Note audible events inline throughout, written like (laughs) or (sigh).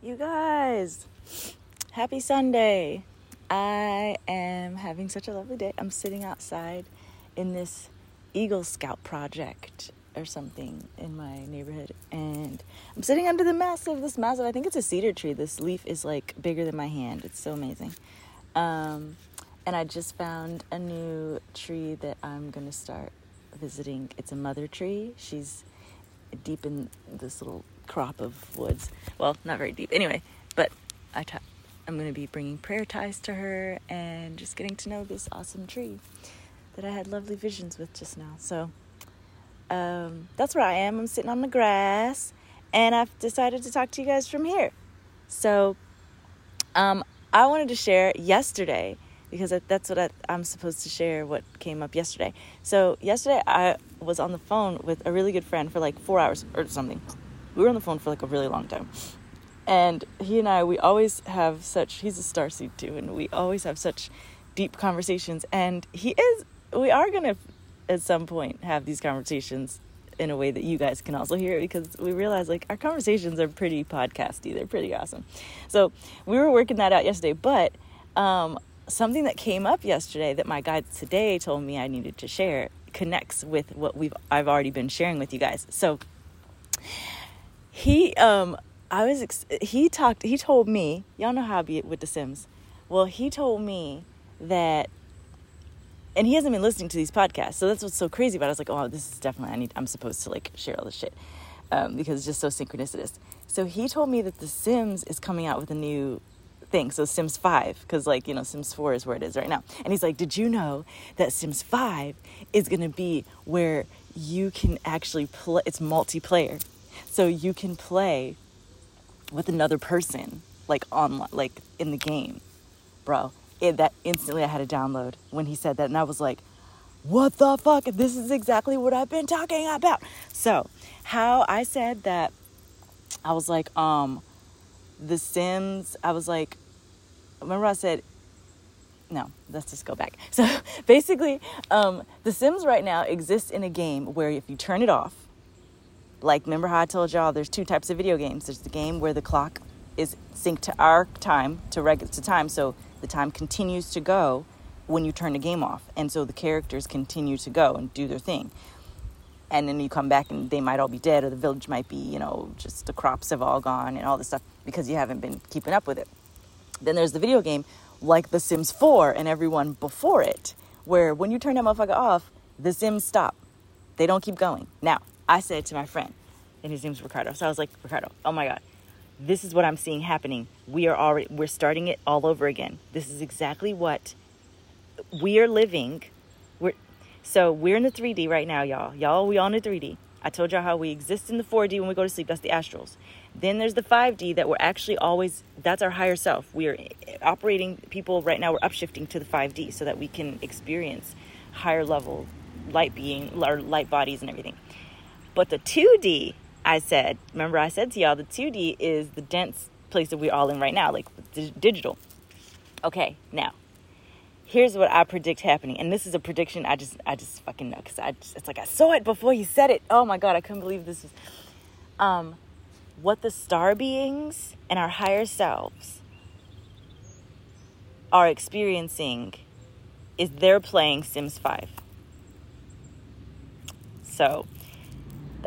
You guys, happy Sunday. I am having such a lovely day. I'm sitting outside in this Eagle Scout project or something in my neighborhood and I'm sitting under the massive this massive I think it's a cedar tree. This leaf is like bigger than my hand. It's so amazing. Um, and I just found a new tree that I'm to start visiting. It's a mother tree. She's deep in this little crop of woods. Well, not very deep. Anyway, but I t- I'm going to be bringing prayer ties to her and just getting to know this awesome tree that I had lovely visions with just now. So um, that's where I am. I'm sitting on the grass and I've decided to talk to you guys from here. So um, I wanted to share yesterday because that's what I, I'm supposed to share what came up yesterday. So yesterday I was on the phone with a really good friend for like four hours or something we were on the phone for like a really long time. And he and I, we always have such, he's a starseed too, and we always have such deep conversations. And he is, we are going to at some point have these conversations in a way that you guys can also hear because we realize like our conversations are pretty podcasty. They're pretty awesome. So we were working that out yesterday, but um, something that came up yesterday that my guide today told me I needed to share connects with what we've I've already been sharing with you guys. So he um I was ex- he talked he told me y'all know how I be with the Sims. Well, he told me that and he hasn't been listening to these podcasts, so that's what's so crazy about. it. I was like, oh, this is definitely I need. I'm supposed to like share all this shit um, because it's just so synchronistic. So he told me that The Sims is coming out with a new thing. So Sims 5, because like, you know, Sims 4 is where it is right now. And he's like, Did you know that Sims 5 is going to be where you can actually play, it's multiplayer. So you can play with another person, like online, like in the game, bro. It, that instantly I had to download when he said that, and I was like, "What the fuck? This is exactly what I've been talking about." So, how I said that, I was like, um, The Sims. I was like, remember I said no, let's just go back. (laughs) So basically, um, The Sims right now exists in a game where if you turn it off, like remember how I told y'all there's two types of video games. There's the game where the clock is synced to our time to regular to time, so the time continues to go when you turn the game off, and so the characters continue to go and do their thing. And then you come back and they might all be dead, or the village might be, you know, just the crops have all gone and all this stuff because you haven't been keeping up with it. Then there's the video game like The Sims 4 and everyone before it, where when you turn that motherfucker off, the Sims stop. They don't keep going. Now, I said to my friend, and his name's Ricardo. So I was like, Ricardo, oh my God, this is what I'm seeing happening. We are already, we're starting it all over again. This is exactly what we are living. We're, so we're in the 3D right now, y'all. Y'all, we on the 3D. I told y'all how we exist in the 4D when we go to sleep. That's the astrals. Then there's the 5D that we're actually always, that's our higher self. We are eh, operating, people right now, we're upshifting to the 5D so that we can experience higher level light being, our light bodies and everything. But the 2D, I said, remember I said to y'all, the 2D is the dense place that we're all in right now, like digital. Okay, now here's what I predict happening, and this is a prediction I just I just fucking know because I just, it's like I saw it before you said it. Oh my god, I couldn't believe this was um what the star beings and our higher selves are experiencing is they're playing Sims 5. So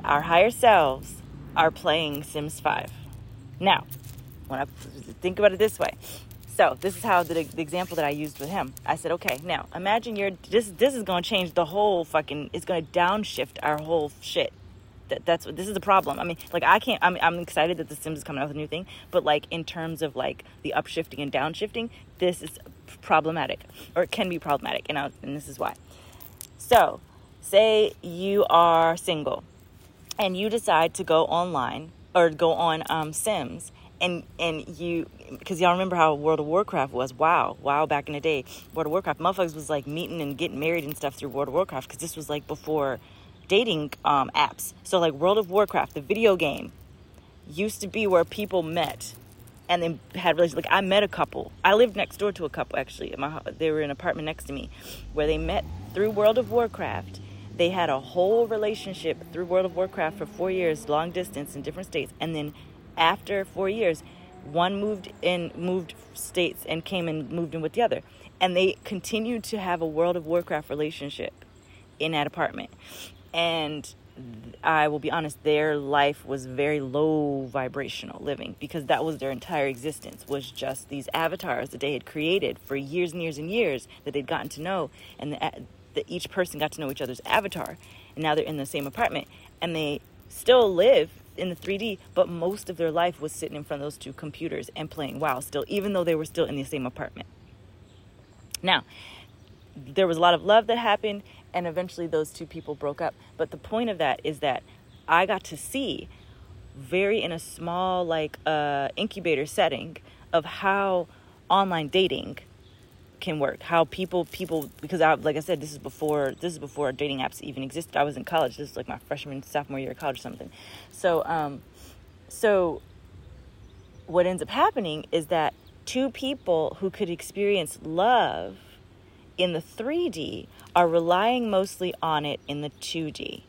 our higher selves are playing Sims 5. Now, when I think about it this way, so this is how the, the, example that I used with him. I said, okay, now imagine you're this. This is going to change the whole fucking. It's going to downshift our whole shit. That, that's what this is the problem. I mean, like I can't. I'm I'm excited that the Sims is coming out with a new thing, but like in terms of like the upshifting and downshifting, this is problematic, or it can be problematic, and I, and this is why. So, say you are single and you decide to go online or go on um, Sims and and you because y'all remember how World of Warcraft was? Wow wow back in the day World of Warcraft motherfuckers was like meeting and getting married and stuff through World of Warcraft because this was like before dating um, apps. So like World of Warcraft the video game used to be where people met and then had relations like I met a couple. I lived next door to a couple actually. My they were in an apartment next to me where they met through World of Warcraft they had a whole relationship through World of Warcraft for four years, long distance in different states. And then after four years, One moved in, moved states, and came and moved in with the other, and they continued to have a World of Warcraft relationship in that apartment. And I will be honest, their life was very low vibrational living because that was their entire existence was just these avatars that they had created for years and years and years that they'd gotten to know, and the, the, each person got to know each other's avatar, and now they're in the same apartment, and they still live in the 3D, but most of their life was sitting in front of those two computers and playing WoW still, even though they were still in the same apartment. Now, there was a lot of love that happened, and eventually those two people broke up. But the point of that is that I got to see very in a small like uh, incubator setting of how online dating can work how people people because I like I said this is before this is before dating apps even existed I was in college this is like my freshman sophomore year of college or something so um so what ends up happening is that two people who could experience love in the 3D are relying mostly on it in the 2D.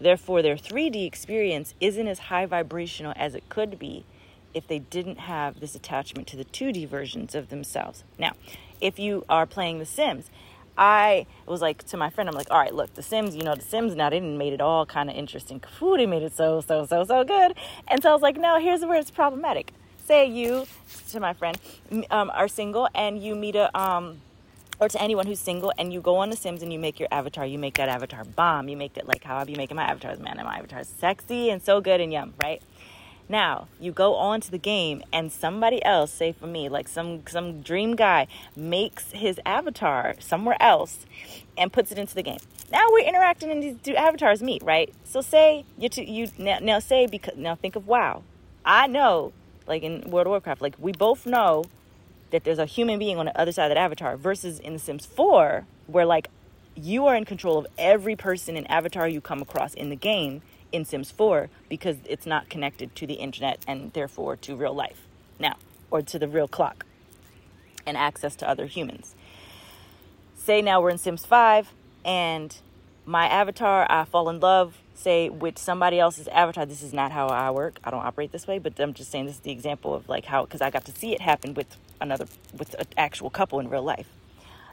Therefore, their 3D experience isn't as high vibrational as it could be if they didn't have this attachment to the 2D versions of themselves. Now, if you are playing The Sims, I was like to my friend, I'm like, all right, look, The Sims, you know, The Sims now they didn't made it all kind of interesting. Ooh, they made it so, so, so, so good. And so I was like, no, here's where it's problematic. Say you, to my friend, um, are single and you meet a um, or to anyone who's single and you go on the Sims and you make your avatar, you make that avatar bomb. You make it like how I'll be making my avatars, man. And my avatar's sexy and so good and yum, right? Now you go on to the game and somebody else, say for me, like some some dream guy, makes his avatar somewhere else and puts it into the game. Now we're interacting and these two avatars meet, right? So say you two, you now, now say because now think of WoW. I know, like in World of Warcraft, like we both know that there's a human being on the other side of that avatar versus in The Sims 4, where like you are in control of every person and avatar you come across in the game in Sims 4 because it's not connected to the internet and therefore to real life now or to the real clock and access to other humans. Say now we're in Sims 5 and my avatar, I fall in love, say with somebody else's avatar. This is not how I work. I don't operate this way, but I'm just saying this is the example of like how, because I got to see it happen with another with an actual couple in real life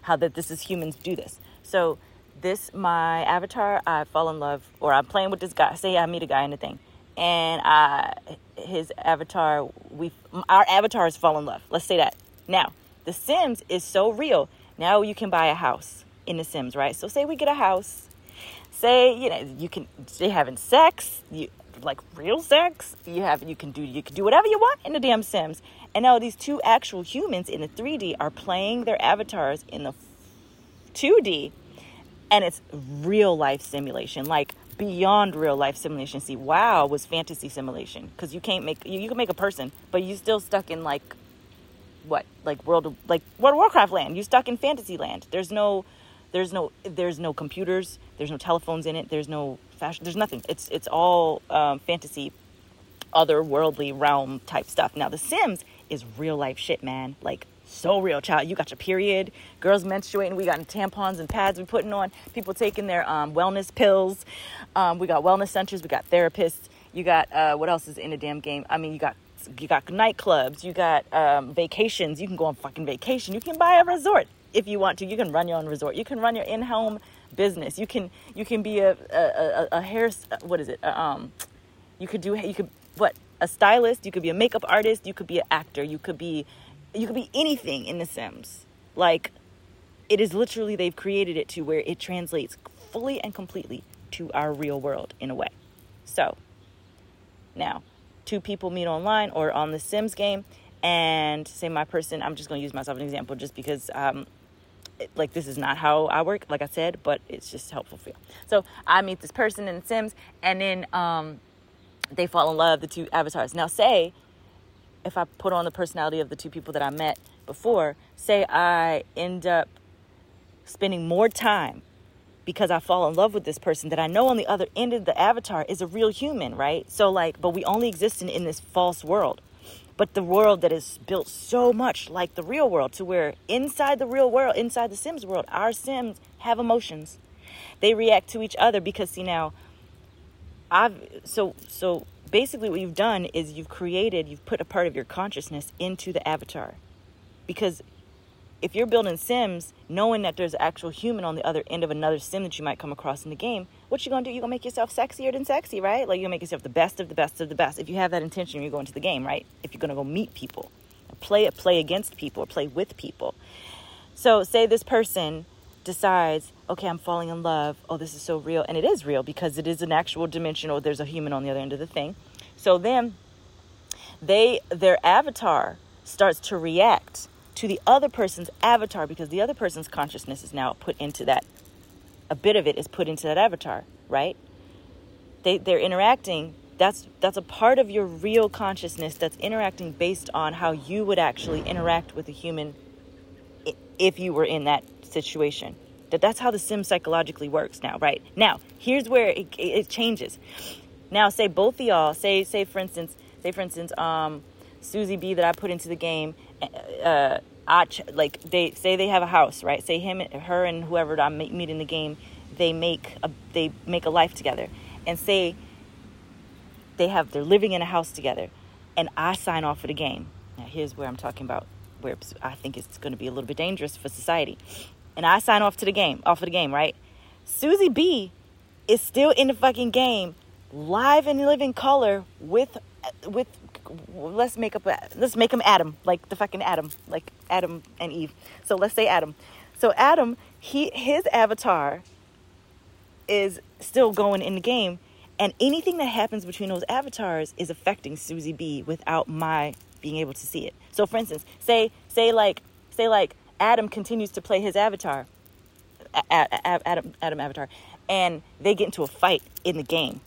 how that this is humans do this so this my avatar i fall in love or i'm playing with this guy. Say i meet a guy in the thing. And i his avatar we our avatars fall in love. Let's say that. Now the sims is so real. Now you can buy a house in the sims right? So say we get a house. Say you know you can they having sex you like real sex. You have you can do you can do whatever you want in the damn sims. And now these two actual humans in the 3D are playing their avatars in the 2D, and it's real life simulation, like beyond real life simulation. See, WoW was fantasy simulation because you can't make you, you can make a person, but you still stuck in like what like world like World of Warcraft land. You stuck in fantasy land. There's no there's no there's no computers. There's no telephones in it. There's no fashion. There's nothing. It's it's all um, fantasy, otherworldly realm type stuff. Now The Sims is real life shit, man. Like so real, child. You got your period, girls menstruating. We got tampons and pads we putting on. People taking their um, wellness pills. Um, we got wellness centers. We got therapists. You got uh, what else is in the damn game? I mean, you got you got nightclubs. You got um, vacations. You can go on fucking vacation. You can buy a resort if you want to. You can run your own resort. You can run your in-home business. You can you can be a a, a, a hair what is it? um, you could do you could what a stylist, you could be a makeup artist, you could be an actor, you could be you could be anything in the Sims. Like it is literally they've created it to where it translates fully and completely to our real world in a way. So, now, two people meet online or on the Sims game and say my person, I'm just going to use myself as an example just because um, like this is not how I work, like I said, but it's just helpful for you. So I meet this person in Sims, and then um, they fall in love, the two avatars. Now, say if I put on the personality of the two people that I met before, say I end up spending more time because I fall in love with this person that I know on the other end of the avatar is a real human, right? So, like, but we only exist in, in this false world. But the world that is built so much like the real world, to where inside the real world, inside the Sims world, our Sims have emotions. They react to each other because, see, now I've so so basically what you've done is you've created, you've put a part of your consciousness into the avatar. Because if you're building sims knowing that there's an actual human on the other end of another sim that you might come across in the game what you gonna do? You gonna make yourself sexier than sexy right? Like you're gonna make yourself the best of the best of the best. If you have that intention you're going to the game right? If you're gonna go meet people play play against people or play with people. So say this person decides okay i'm falling in love. Oh this is so real. And it is real because it is an actual dimension or there's a human on the other end of the thing. So then they their avatar starts to react to the other person's avatar because the other person's consciousness is now put into that a bit of it is put into that avatar right? They they're interacting. That's that's a part of your real consciousness that's interacting based on how you would actually interact with a human if you were in that situation. That that's how the sim psychologically works now right? Now here's where it, it changes. Now say both of y'all say say for instance say for instance um susie b that i put into the game uh, I ch- like they say they have a house, right? Say him, and her, and whoever I'm meet in the game, they make a they make a life together, and say they have they're living in a house together, and I sign off for the game. Now here's where I'm talking about where I think it's going to be a little bit dangerous for society, and I sign off to the game, off of the game, right? Susie B is still in the fucking game, live and living color with with let's make up let's make him Adam, like the fucking Adam, like Adam and Eve. So let's say Adam. So Adam, he his avatar is still going in the game, and anything that happens between those avatars is affecting Susie B without my being able to see it. So for instance, say say like say like Adam continues to play his avatar, Adam Adam avatar, and they get into a fight in the game.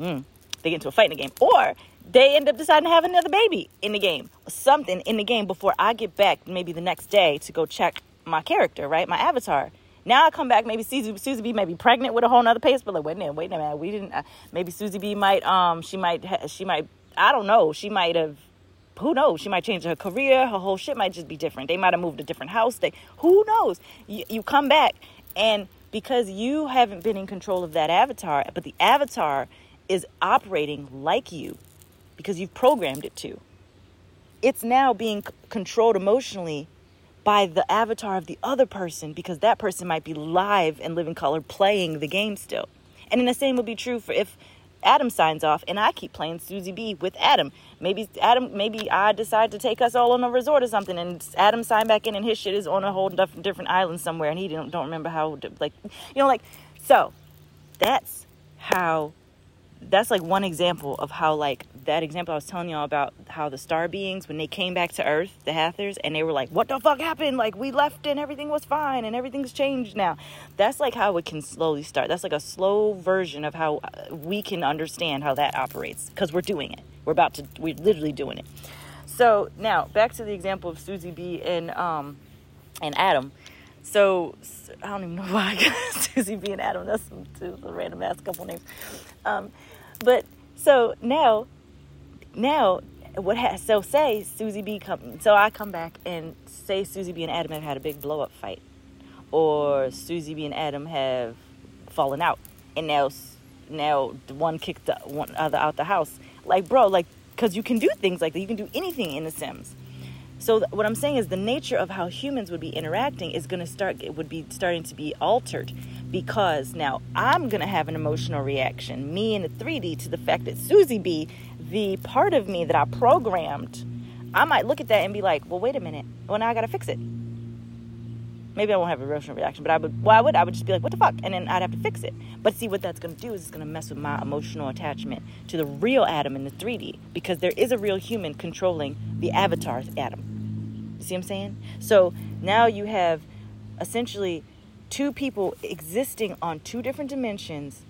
Mm, they get into a fight in the game, or they end up deciding to have another baby in the game, something in the game before I get back maybe the next day to go check my character, right? My avatar. Now I come back, maybe Susie, Susie B may be pregnant with a whole other pace, but like, wait a minute, wait a minute, we didn't, uh, maybe Susie B might, um, she might, ha- she might, I don't know, she might have, who knows, she might change her career, her whole shit might just be different. They might have moved to a different house, they, who knows? You, you come back and because you haven't been in control of that avatar, but the avatar is operating like you, because you've programmed it to. It's now being c- controlled emotionally by the avatar of the other person because that person might be live and living color playing the game still. And then the same would be true for if Adam signs off and I keep playing Susie B with Adam. Maybe Adam, maybe I decide to take us all on a resort or something, and Adam signed back in and his shit is on a whole different island somewhere, and he don't don't remember how like, you know, like so. That's how that's like one example of how like that example I was telling y'all about how the star beings when they came back to Earth, the Hathors, and they were like, "What the fuck happened? Like we left and everything was fine and everything's changed now." That's like how it can slowly start. That's like a slow version of how uh, we can understand how that operates because we're doing it. We're about to. We're literally doing it. So now back to the example of Susie B and um and Adam. So I don't even know (laughs) why Susie B and Adam. That's some, two random ass couple names. Um, but so now, now what has so say Susie B come so I come back and say Susie B and Adam have had a big blow up fight, or Susie B and Adam have fallen out, and now now one kicked the one other out the house. Like bro, like because you can do things like that. You can do anything in The Sims. So th- what I'm saying is the nature of how humans would be interacting is going to start it would be starting to be altered because now I'm going to have an emotional reaction, me in the 3D, to the fact that Susie B, the part of me that I programmed, I might look at that and be like, well, wait a minute. Well, now I got to fix it. Maybe I won't have a emotional reaction, but I would, well, I would, I would just be like, what the fuck? And then I'd have to fix it. But see, what that's going to do is it's going to mess with my emotional attachment to the real Adam in the 3D because there is a real human controlling the avatar Adam. See what I'm saying? So now you have essentially two people existing on two different dimensions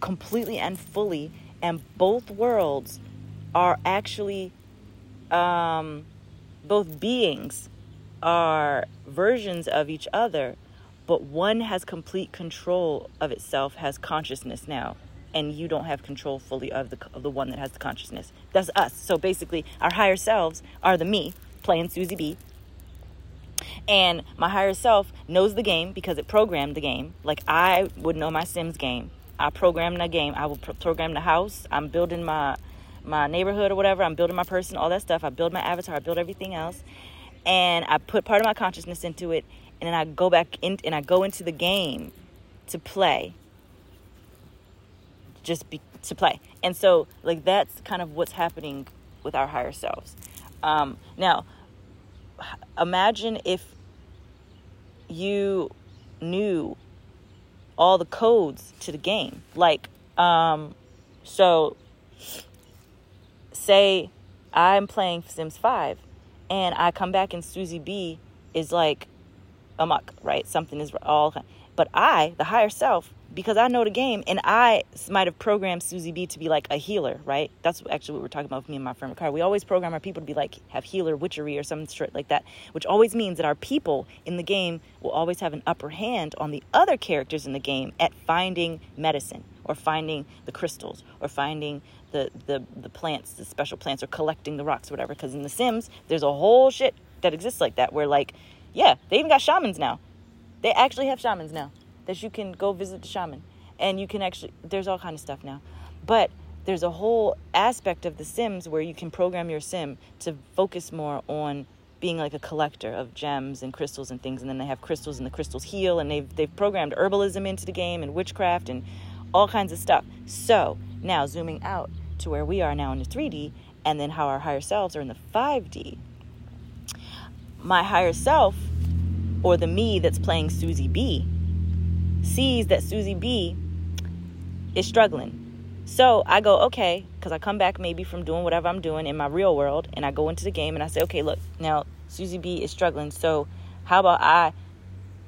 completely and fully and both worlds are actually um, both beings are versions of each other but one has complete control of itself has consciousness now and you don't have control fully of the, of the one that has the consciousness that's us so basically our higher selves are the me playing susie b and my higher self knows the game because it programmed the game. Like I would know my Sims game I program the game. I will pro- program the house. I'm building my my neighborhood or whatever. I'm building my person, all that stuff. I build my avatar. I build everything else, and I put part of my consciousness into it, and then I go back in and I go into the game to play. Just be, to play, and so like that's kind of what's happening with our higher selves. Um, now, imagine if you knew all the codes to the game. Like, um, so say I'm playing Sims 5 and I come back and Susie B is like amok, right? Something is all, but I, the higher self, because I know the game and I might have programmed Susie B to be like a healer, right? That's actually what we're talking about with me and my friend Ricardo. We always program our people to be like, have healer witchery or some shit like that, which always means that our people in the game will always have an upper hand on the other characters in the game at finding medicine or finding the crystals or finding the, the, the plants, the special plants, or collecting the rocks, whatever. Because in The Sims, there's a whole shit that exists like that where, like, yeah, they even got shamans now. They actually have shamans now that you can go visit the shaman. And you can actually there's all kind of stuff now. But there's a whole aspect of the sims where you can program your sim to focus more on being like a collector of gems and crystals and things. And then they have crystals and the crystals heal. And they've they've programmed herbalism into the game and witchcraft and all kinds of stuff. So now zooming out to where we are now in the 3d and then how our higher selves are in the 5d my higher self or the me that's playing susie b sees that Susie B is struggling. So I go, okay, because I come back maybe from doing whatever I'm doing in my real world, and I go into the game and I say, okay, look, now Susie B is struggling. So how about I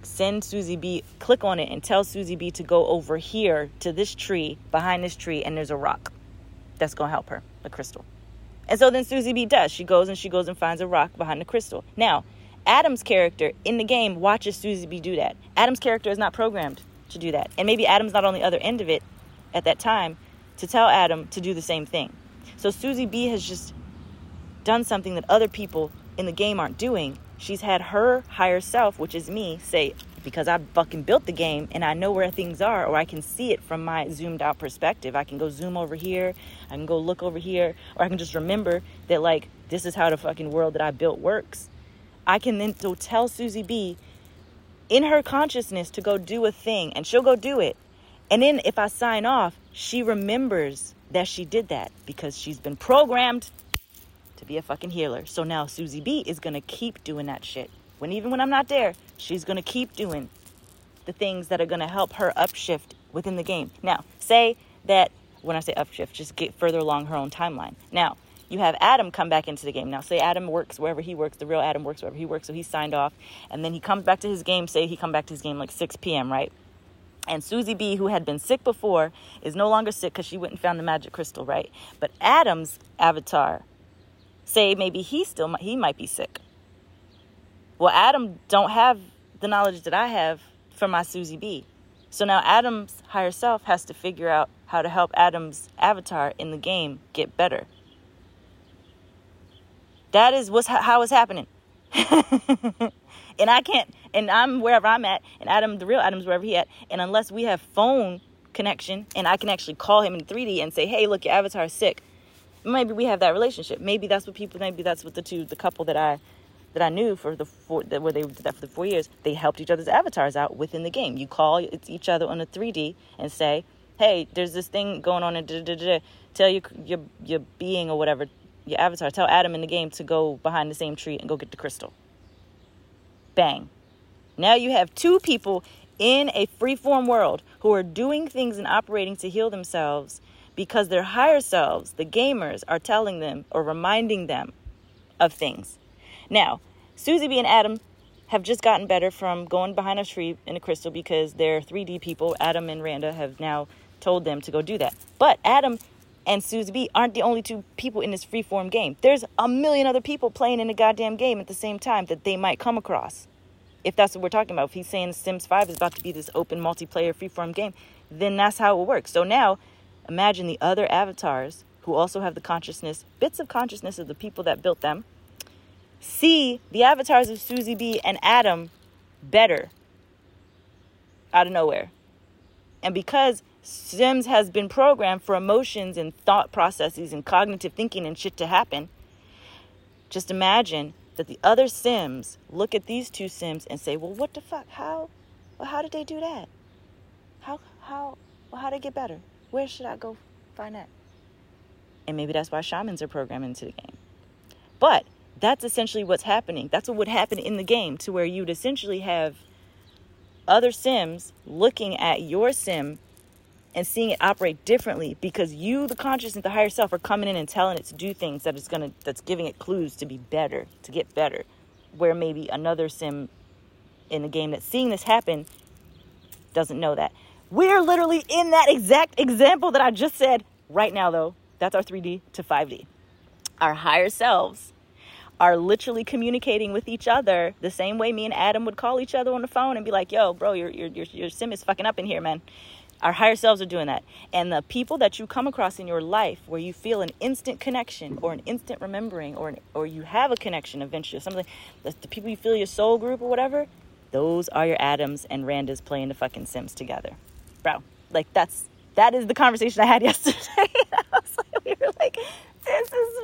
send Susie B, click on it, and tell Susie B to go over here to this tree, behind this tree, and there's a rock that's going to help her, a crystal. And so then Susie B does. She goes and she goes and finds a rock behind the crystal. Now, Adam's character in the game watches Susie B do that. Adam's character is not programmed to do that. And maybe Adam's not on the other end of it at that time to tell Adam to do the same thing. So Susie B has just done something that other people in the game aren't doing. She's had her higher self, which is me, say, because I fucking built the game and I know where things are, or I can see it from my zoomed out perspective. I can go zoom over here, I can go look over here, or I can just remember that, like, this is how the fucking world that I built works. I can then go tell Susie B in her consciousness to go do a thing and she'll go do it. And then if I sign off, she remembers that she did that because she's been programmed to be a fucking healer. So now Susie B is going to keep doing that shit. When even when I'm not there, she's going to keep doing the things that are going to help her upshift within the game. Now, say that when I say upshift, just get further along her own timeline. Now, you have Adam come back into the game. Now, say Adam works wherever he works, the real Adam works wherever he works, so he signed off, and then he comes back to his game. Say he come back to his game like 6 p.m. Right? And Susie B, who had been sick before, is no longer sick because she went and found the magic crystal, right? But Adam's avatar, say maybe he still he might be sick. Well, Adam don't have the knowledge that I have for my Susie B. So now Adam's higher self has to figure out how to help Adam's avatar in the game get better. That is what's how it's happening. (laughs) and I can't, and I'm wherever I'm at, and Adam, the real Adam's wherever he at, and unless we have phone connection, and I can actually call him in 3D and say, "Hey, look, your avatar is sick." Maybe we have that relationship. Maybe that's what people. Maybe that's what the two, the couple that I that I knew for the four that where they did that for the four years, they helped each other's avatars out within the game. You call each other on a 3D and say, "Hey, there's this thing going on," and tell your your your being or whatever your avatar, tell Adam in the game to go behind the same tree and go get the crystal. Bang. Now you have two people in a freeform world who are doing things and operating to heal themselves because their higher selves, the gamers, are telling them or reminding them of things. Now, Susie B and Adam have just gotten better from going behind a tree in a crystal because they're 3D people. Adam and Randa have now told them to go do that. But Adam and Susie B aren't the only two people in this freeform game. There's a million other people playing in the goddamn game at the same time that they might come across. If that's what we're talking about, if he's saying Sims 5 is about to be this open multiplayer freeform game, then that's how it works. So now, imagine the other avatars who also have the consciousness, bits of consciousness of the people that built them, see the avatars of Susie B and Adam better out of nowhere. And because Sims has been programmed for emotions and thought processes and cognitive thinking and shit to happen. Just imagine that the other Sims look at these two Sims and say, "Well, what the fuck? How? Well, how did they do that? How? How? Well, how did they get better? Where should I go find that?" And maybe that's why shamans are programmed into the game. But that's essentially what's happening. That's what would happen in the game, to where you'd essentially have other Sims looking at your Sim and seeing it operate differently because you, the consciousness, the higher self, are coming in and telling it to do things that is gonna that's giving it clues to be better, to get better. Where maybe another sim in the game that's seeing this happen doesn't know that. We're literally in that exact example that I just said right now though. That's our 3D to 5D. Our higher selves are literally communicating with each other the same way me and Adam would call each other on the phone and be like, "Yo, bro, your your your, your sim is fucking up in here, man." Our higher selves are doing that. And the people that you come across in your life where you feel an instant connection or an instant remembering or an, or you have a connection eventually, something the, the people you feel your soul group or whatever, those are your Adams and Randas playing the fucking Sims together. Bro, like that's that is the conversation I had (laughs) yesterday. (laughs) I was like, we were like,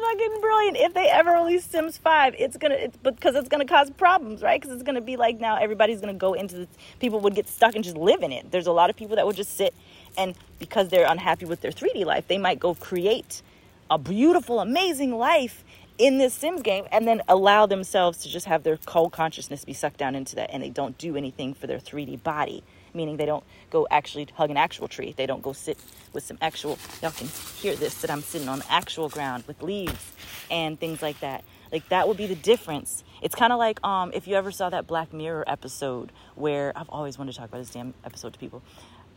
fucking brilliant. If they ever release Sims 5, it's gonna, it's because it's gonna cause problems, right? Because it's gonna be like now everybody's gonna go into people would get stuck and just live in it. There's a lot of people that would just sit and because they're unhappy with their 3D life, they might go create a beautiful, amazing life in this Sims game and then allow themselves to just have their cold consciousness be sucked down into that and they don't do anything for their 3D body meaning they don't go actually hug an actual tree. They don't go sit with some actual, y'all can hear this, that I'm sitting on actual ground with leaves and things like that. Like that would be the difference. It's kind of like um, if you ever saw that Black Mirror episode where I've always wanted to talk about this damn episode to people.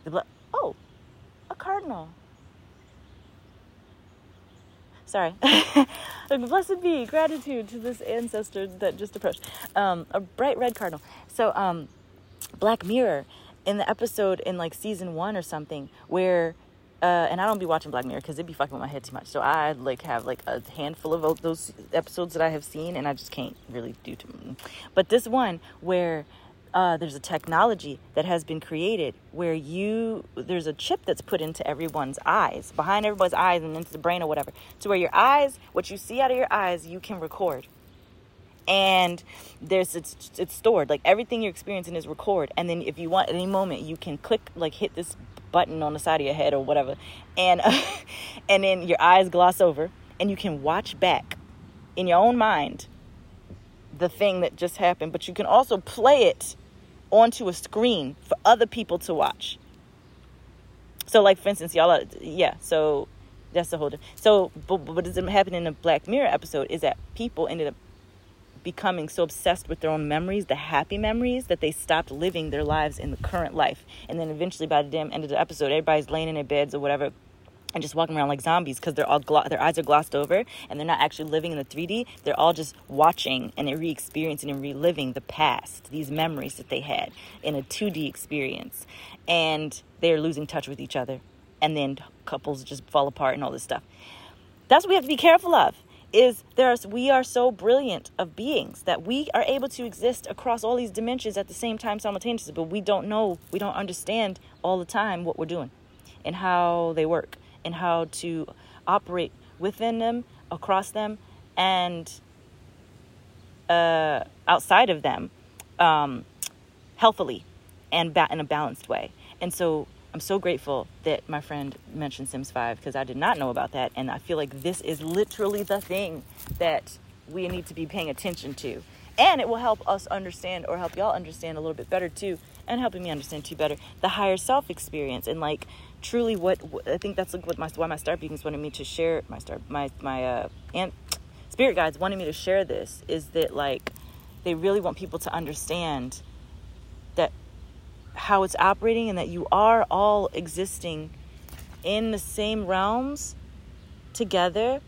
The Bla- oh, a cardinal. Sorry. (laughs) Blessed be gratitude to this ancestor that just approached. Um, a bright red cardinal. So, um, Black Mirror in the episode in like season one or something where uh, and I don't be watching Black Mirror because it'd be fucking with my head too much. So I like have like a handful of those episodes that I have seen, and I just can't really do. Much. But this one where uh, there's a technology that has been created where you there's a chip that's put into everyone's eyes, behind everyone's eyes, and into the brain or whatever, to where your eyes, what you see out of your eyes, you can record and there's it's, it's stored. Like everything you're experiencing is record. And then if you want at any moment you can click like hit this button on the side of your head or whatever. And uh, (laughs) and then your eyes gloss over and you can watch back in your own mind the thing that just happened. But you can also play it onto a screen for other people to watch. So like for instance y'all are, yeah so that's the whole thing. so but what is happening in the black mirror episode is that people ended up becoming so obsessed with their own memories, the happy memories, that they stopped living their lives in the current life. And then eventually, by the damn end of the episode, everybody's laying in their beds or whatever and just walking around like zombies because they're all glo- their eyes are glossed over and they're not actually living in the 3D. They're all just watching and re-experiencing and reliving the past, these memories that they had in a 2D experience, and they're losing touch with each other. And then couples just fall apart and all this stuff. That's what we have to be careful of is there's we are so brilliant of beings that we are able to exist across all these dimensions at the same time simultaneously but we don't know we don't understand all the time what we're doing and how they work and how to operate within them across them and uh, outside of them um, healthily and ba- in a balanced way. And so I'm so grateful that my friend mentioned Sims 5 because I did not know about that. And I feel like this is literally the thing that we need to be paying attention to. And it will help us understand or help y'all understand a little bit better too, and helping me understand too better the higher self experience and like truly what, I think that's what my why my star beings wanted me to share my star my my uh and spirit guides wanted me to share this is that like they really want people to understand that how it's operating and that you are all existing in the same realms together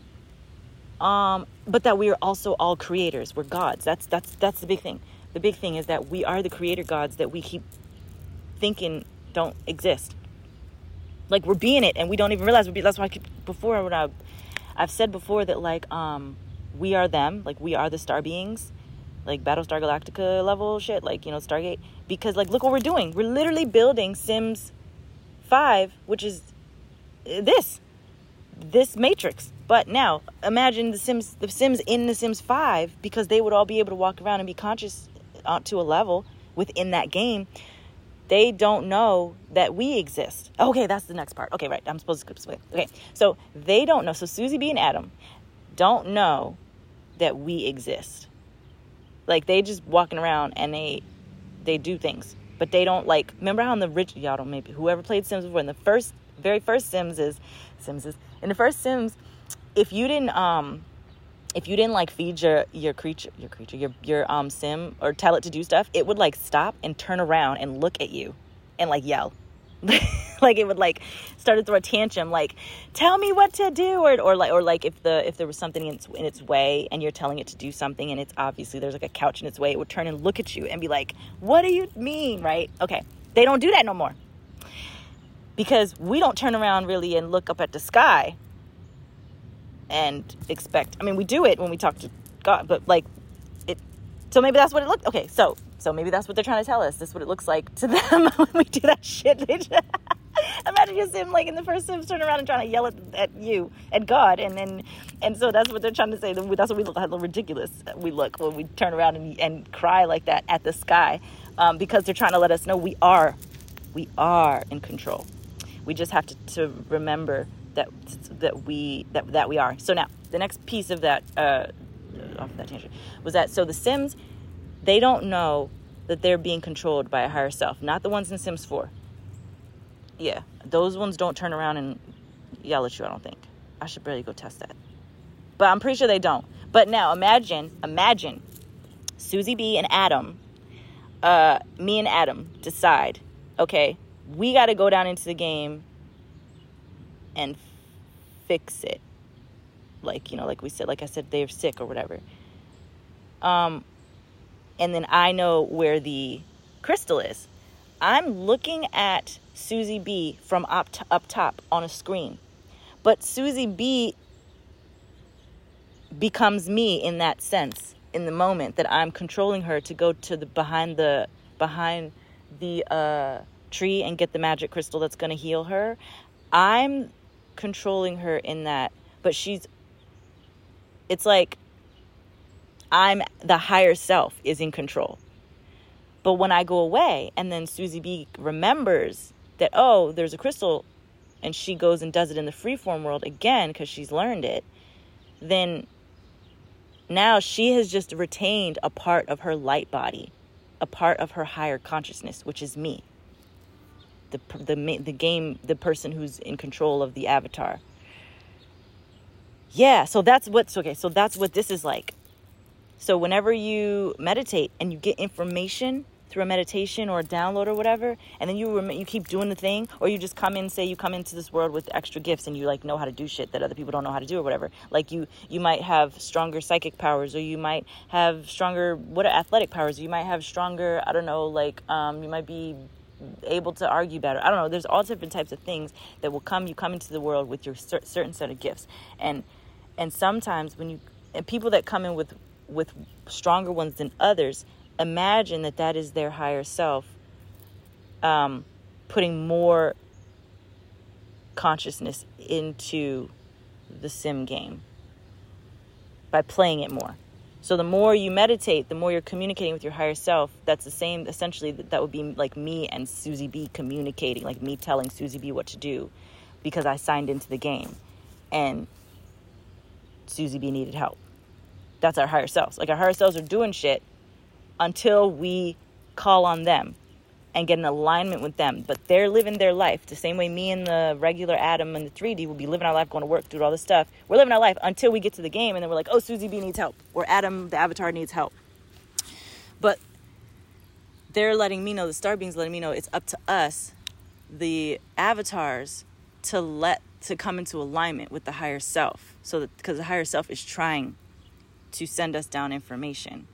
um, but that we are also all creators. We're gods. That's that's that's the big thing. The big thing is that we are the creator gods that we keep thinking don't exist. Like we're being it and we don't even realize we're that's why I keep before when I I've said before that like um we are them. Like we are the star beings like Battlestar Galactica level shit, like you know Stargate. Because like look what we're doing. We're literally building Sims 5, which is this this matrix. But now imagine the Sims the Sims in the Sims 5 because they would all be able to walk around and be conscious uh, to a level within that game. They don't know that we exist. Okay, that's the next part. Okay, right. I'm supposed to explain. Okay, so they don't know. So Susie B and Adam don't know that we exist. Like they just walking around and they they do things, but they don't like. Remember how in the rich y'all don't maybe whoever played Sims before in the first very first Sims is Sims is in the first Sims. If you didn't um if you didn't like feed your your creature your creature your your um sim or tell it to do stuff it would like stop and turn around and look at you and like yell (laughs) like it would like start to throw a tantrum like tell me what to do or, or like or like if the if there was something in its, in its way and you're telling it to do something and it's obviously there's like a couch in its way it would turn and look at you and be like what do you mean? Right? Okay. They don't do that no more. Because we don't turn around really and look up at the sky and expect i mean we do it when we talk to god but like so maybe that's what it looked okay so so maybe that's what they're trying to tell us. This is what it looks like to them (laughs) when we do that shit. (laughs) Imagine just him like in the first sims turn around and trying to yell at, at you at god and then and so that's what they're trying to say. That's what we look how ridiculous we look when we turn around and, and cry like that at the sky um, because they're trying to let us know we are we are in control. We just have to, to remember that that we that that we are. So now the next piece of that uh, off that tangent was that so the Sims they don't know that they're being controlled by a higher self, not the ones in Sims 4. Yeah, those ones don't turn around and yell at you. I don't think. I should really go test that, but I'm pretty sure they don't. But now imagine, imagine, Susie B and Adam, uh, me and Adam decide, okay, we got to go down into the game and fix it. Like, you know, like we said, like I said, they're sick or whatever. Um, and then I know where the crystal is. I'm looking at Susie B from up, to, up top on a screen. But Susie B becomes me in that sense in the moment that I'm controlling her to go to the behind the behind the uh, tree and get the magic crystal that's going to heal her. I'm controlling her in that, but she's, it's like I'm the higher self is in control. But when I go away and then Susie B remembers that, oh, there's a crystal and she goes and does it in the freeform world again because she's learned it, then now she has just retained a part of her light body, a part of her higher consciousness, which is me the the the game the person who's in control of the avatar. Yeah, so that's what's okay. So that's what this is like. So whenever you meditate and you get information through a meditation or a download or whatever, and then you rem- you keep doing the thing, or you just come in, say you come into this world with extra gifts and you like know how to do shit that other people don't know how to do or whatever. Like you you might have stronger psychic powers, or you might have stronger what are athletic powers. You might have stronger I don't know like um, you might be able to argue better. I don't know. There's all different types of things that will come. You come into the world with your cer- certain set of gifts, and and sometimes when you and people that come in with with stronger ones than others, imagine that that is their higher self, um, putting more consciousness into the sim game by playing it more. So the more you meditate, the more you're communicating with your higher self. That's the same, essentially, that would be like me and Susie B communicating, like me telling Susie B what to do because I signed into the game and Susie B needed help. That's our higher selves. Like our higher selves are doing shit until we call on them and get in alignment with them. But they're living their life the same way me and the regular Adam and the 3D will be living our life, going to work, doing all this stuff. We're living our life until we get to the game, and then we're like, oh, Susie B needs help, or Adam, the avatar, needs help. But they're letting me know, the star beings letting me know it's up to us, the avatars, to let to come into alignment with the higher self. So because the higher self is trying to send us down information.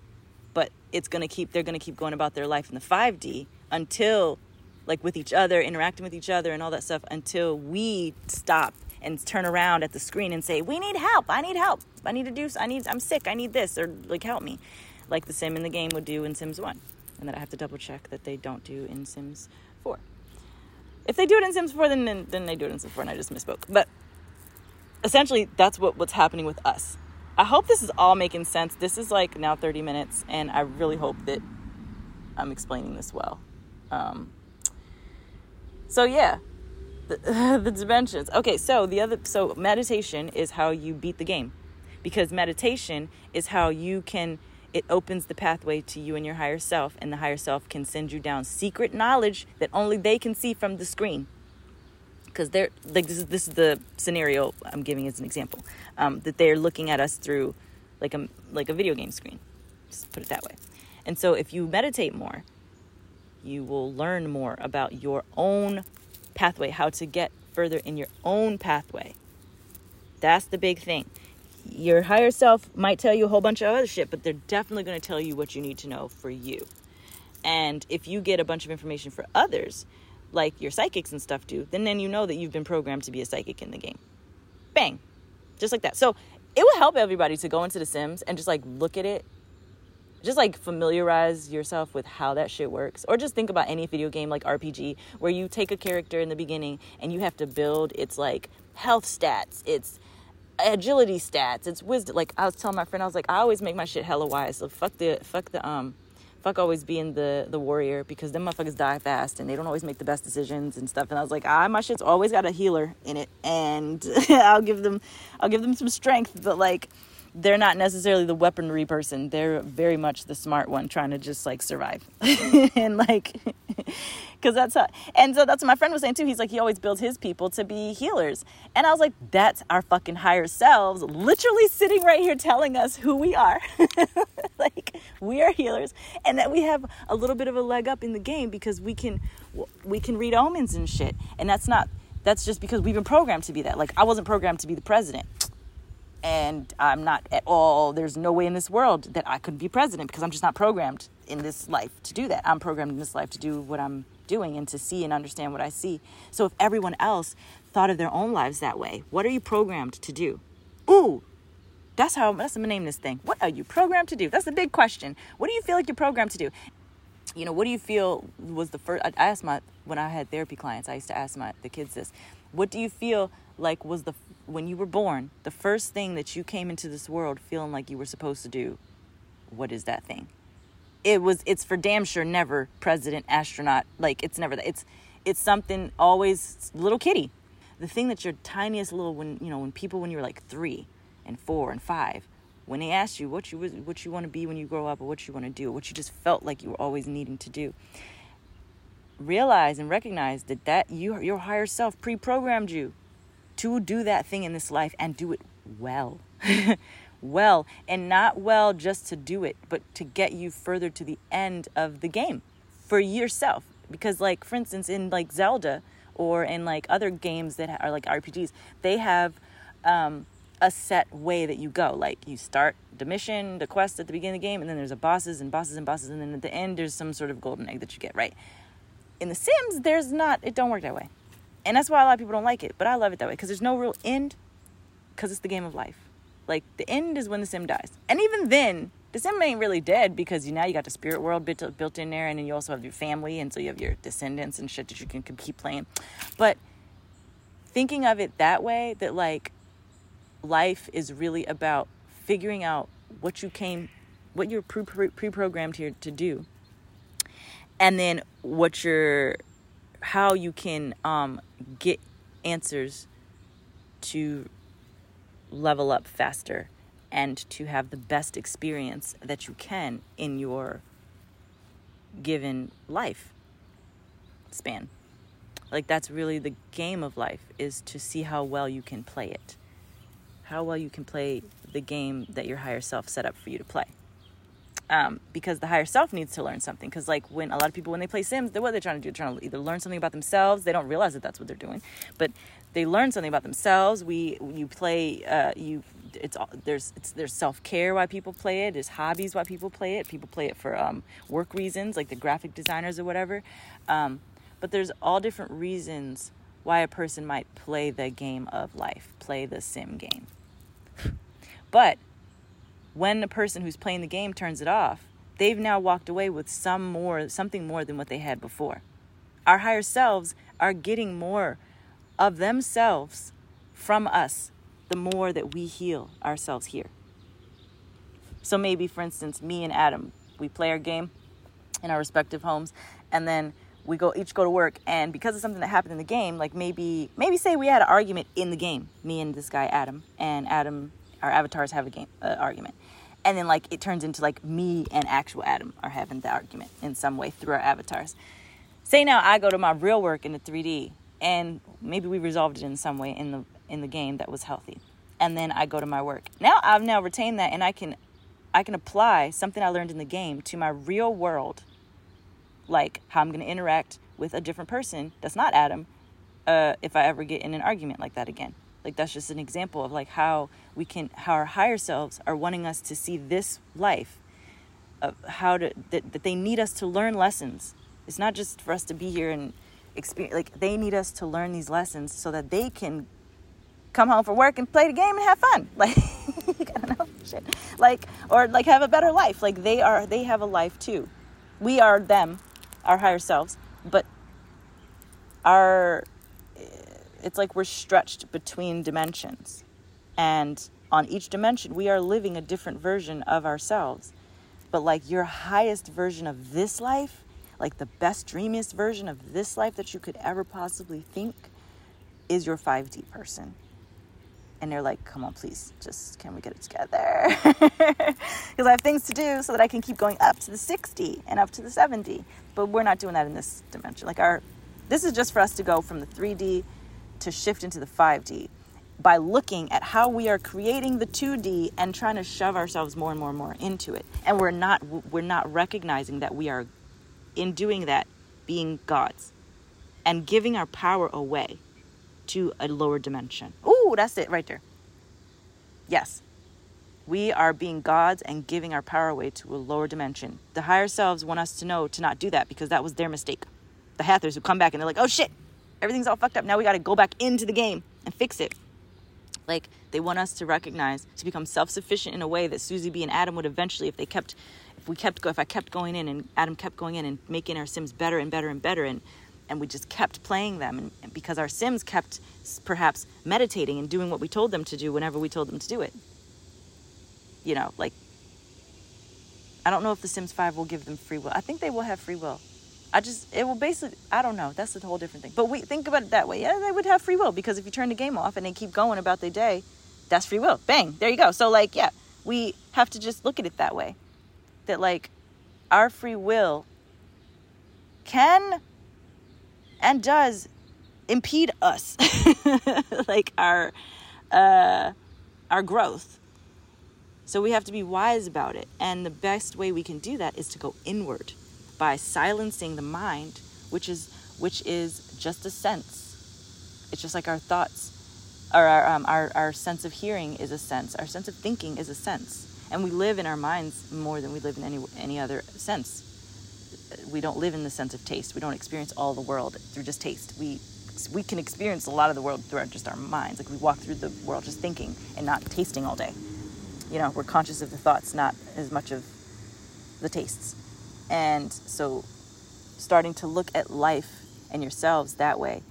But it's gonna keep they're gonna keep going about their life in the 5D until like with each other, interacting with each other and all that stuff until we stop and turn around at the screen and say, "We need help. I need help. I need to do I need I'm sick. I need this or like help me." Like the sim in the game would do in Sims 1. And that I have to double check that they don't do in Sims 4. If they do it in Sims 4, then, then then they do it in Sims 4, and I just misspoke. But essentially, that's what what's happening with us. I hope this is all making sense. This is like now 30 minutes, and I really hope that I'm explaining this well. Um, so yeah, the, (laughs) the dimensions. Okay, so the other so meditation is how you beat the game, because meditation is how you can. It opens the pathway to you and your higher self, and the higher self can send you down secret knowledge that only they can see from the screen because they're like this is this is the scenario I'm giving as an example um, that they're looking at us through like a like a video game screen. Just put it that way. And so if you meditate more, you will learn more about your own pathway, how to get further in your own pathway. That's the big thing. Your higher self might tell you a whole bunch of other shit, but they're definitely going to tell you what you need to know for you. And if you get a bunch of information for others, like your psychics and stuff do, then then you know that you've been programmed to be a psychic in the game. Bang. Just like that. So it will help everybody to go into the Sims and just like look at it. Just like familiarize yourself with how that shit works. Or just think about any video game like RPG where you take a character in the beginning and you have to build its like health stats, its agility stats, its wisdom. Like I was telling my friend, I was like, I always make my shit hella wise. So fuck the fuck the um fuck always being the the warrior because them motherfuckers die fast and they don't always make the best decisions and stuff. And I was like, ah, my shit's always got a healer in it, and (laughs) I'll give them, I'll give them some strength, but like. They're not necessarily the weaponry person. They're very much the smart one trying to just like survive. (laughs) and like (laughs) because that's how, and so that's what my friend was saying too. He's like, he always builds his people to be healers. And I was like, that's our fucking higher selves literally sitting right here telling us who we are. (laughs) like, we are healers and that we have a little bit of a leg up in the game because we can, we can read omens and shit. And that's not, that's just because we've been programmed to be that. Like, I wasn't programmed to be the president and I'm not at all, there's no way in this world that I could be president because I'm just not programmed in this life to do that. I'm programmed in this life to do what I'm doing and to see and understand what I see. So if everyone else thought of their own lives that way, what are you programmed to do? Ooh, that's how that's I'm gonna name this thing. What are you programmed to do? That's the big question. What do you feel like you're programmed to do? You know, what do you feel was the first? I asked my when I had therapy clients, I used to ask my the kids this. What do you feel like was the when you were born the first thing that you came into this world feeling like you were supposed to do? What is that thing? it was it's for damn sure never president astronaut like it's never that it's it's something always little kitty the thing that your tiniest little when you know when people when you were like three and four and five when they asked you what you what you want to be when you grow up or what you want to do what you just felt like you were always needing to do realize and recognize that that you your higher self pre-programmed you to do that thing in this life and do it well. (laughs) Well and not well just to do it but to get you further to the end of the game for yourself. Because like for instance in like zelda or in like other games that are like rpgs they have um, a set way that you go. Like you start the mission the quest at the beginning of the game and then there's a bosses and bosses and bosses and then at the end there's some sort of golden egg that you get right in the sims there's not it don't work that way and that's why a lot of people don't like it but i love it that way because there's no real end because it's the game of life like the end is when the sim dies. And even then, the sim ain't really dead because you now you got the spirit world built, built in there and then you also have your family and so you have your descendants and shit that you can keep playing. But thinking of it that way that like life is really about figuring out what you came what you're pre-programmed here to do and then what you're how you can um, get answers to level up faster and to have the best experience that you can in your given life span. Like that's really the game of life is to see how well you can play it. How well you can play the game that your higher self set up for you to play. Um, because the higher self needs to learn something. Because like when a lot of people when they play Sims, they're, what they're trying to do, they're trying to either learn something about themselves. They don't realize that that's what they're doing, but they learn something about themselves. We you play uh, you it's there's it's there's self care why people play it. There's hobbies why people play it. People play it for um, work reasons, like the graphic designers or whatever. Um, but there's all different reasons why a person might play the game of life, play the sim game. but when the person who's playing the game turns it off, they've now walked away with some more something more than what they had before. Our higher selves are getting more of themselves from us the more that we heal ourselves here. So maybe, for instance, me and Adam, we play our game in our respective homes, and then we go each go to work, and because of something that happened in the game, like maybe maybe say we had an argument in the game, me and this guy Adam, and Adam, our avatars have a game uh, argument, and then like it turns into like me and actual Adam are having the argument in some way through our avatars. Say now I go to my real work in the 3D, and maybe we resolved it in some way in the in the game that was healthy, and then I go to my work. Now I've now retained that, and I can I can apply something I learned in the game to my real world, like how I'm going to interact with a different person that's not Adam uh, if I ever get in an argument like that again. Like that's just an example of like how we can, how our higher selves are wanting us to see this life, of how to that, that they need us to learn lessons. It's not just for us to be here and experience. Like they need us to learn these lessons so that they can come home from work and play the game and have fun. (laughs) Like don't know, shit. Like or like have a better life. Like they are they have a life too. We are them, our higher selves, but our it's like we're stretched between dimensions. And on each dimension, we are living a different version of ourselves. But like your highest version of this life, like the best, dreamiest version of this life that you could ever possibly think, is your 5D person and they're like, come on, please, just can we get it together? (laughs) Because I have things to do so that I can keep going up to the 6D and up to the 7D. But we're not doing that in this dimension. Like, our, this is just for us to go from the 3D to shift into the 5D by looking at how we are creating the 2D and trying to shove ourselves more and more and more into it. And we're not, we're not recognizing that we are, in doing that, being gods and giving our power away to a lower dimension. Ooh, that's it right there. Yes. We are being gods and giving our power away to a lower dimension. The higher selves want us to know to not do that because that was their mistake. The Hathors who come back and they're like, oh shit, everything's all fucked up. Now we got to go back into the game and fix it. Like they want us to recognize to become self-sufficient in a way that Susie B and Adam would eventually, if they kept, if we kept, if I kept going in and Adam kept going in and making our Sims better and better and better and and we just kept playing them and because our sims kept perhaps meditating and doing what we told them to do whenever we told them to do it you know like i don't know if the sims 5 will give them free will i think they will have free will i just it will basically i don't know that's a whole different thing. But we think about it that way. Yeah they would have free will because if you turn the game off and they keep going about their day that's free will. Bang there you go. So like yeah we have to just look at it that way. That like our free will can and does impede us. (laughs) Like our uh, our growth. So we have to be wise about it. And the best way we can do that is to go inward by silencing the mind which is which is just a sense it's just like our thoughts or our, um, our, our sense of hearing is a sense our sense of thinking is a sense and we live in our minds more than we live in any any other sense we don't live in the sense of taste. We don't experience all the world through just taste. We we can experience a lot of the world through our, just our minds. Like we walk through the world just thinking and not tasting all day. You know, we're conscious of the thoughts, not as much of the tastes. And so, starting to look at life and yourselves that way,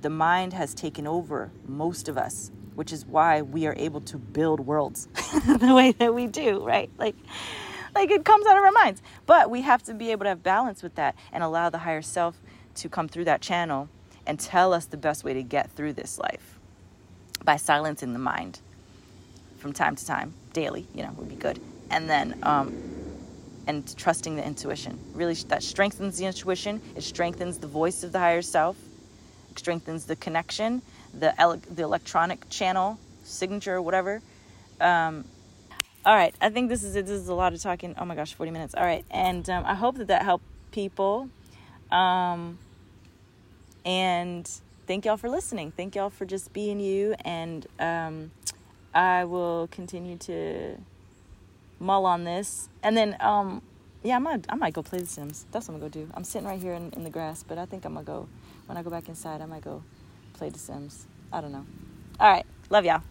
the mind has taken over most of us, which is why we are able to build worlds (laughs) the way that we do, right? Like like it comes out of our minds. But we have to be able to have balance with that and allow the higher self to come through that channel and tell us the best way to get through this life by silencing the mind from time to time, daily, you know, would be good. And then, um, and trusting the intuition. Really, that strengthens the intuition. It strengthens the voice of the higher self. It strengthens the connection, the ele- the electronic channel signature, whatever. Um, all right i think this is it this is a lot of talking oh my gosh 40 minutes all right and um, i hope that that helped people um, and thank y'all for listening thank y'all for just being you and um, i will continue to mull on this. And then um, yeah i might i might go play the sims. That's what i'm gonna go do. I'm sitting right here in, in the grass but i think i'm gonna go when i go back inside i might go play the sims. I don't know. All right. Love y'all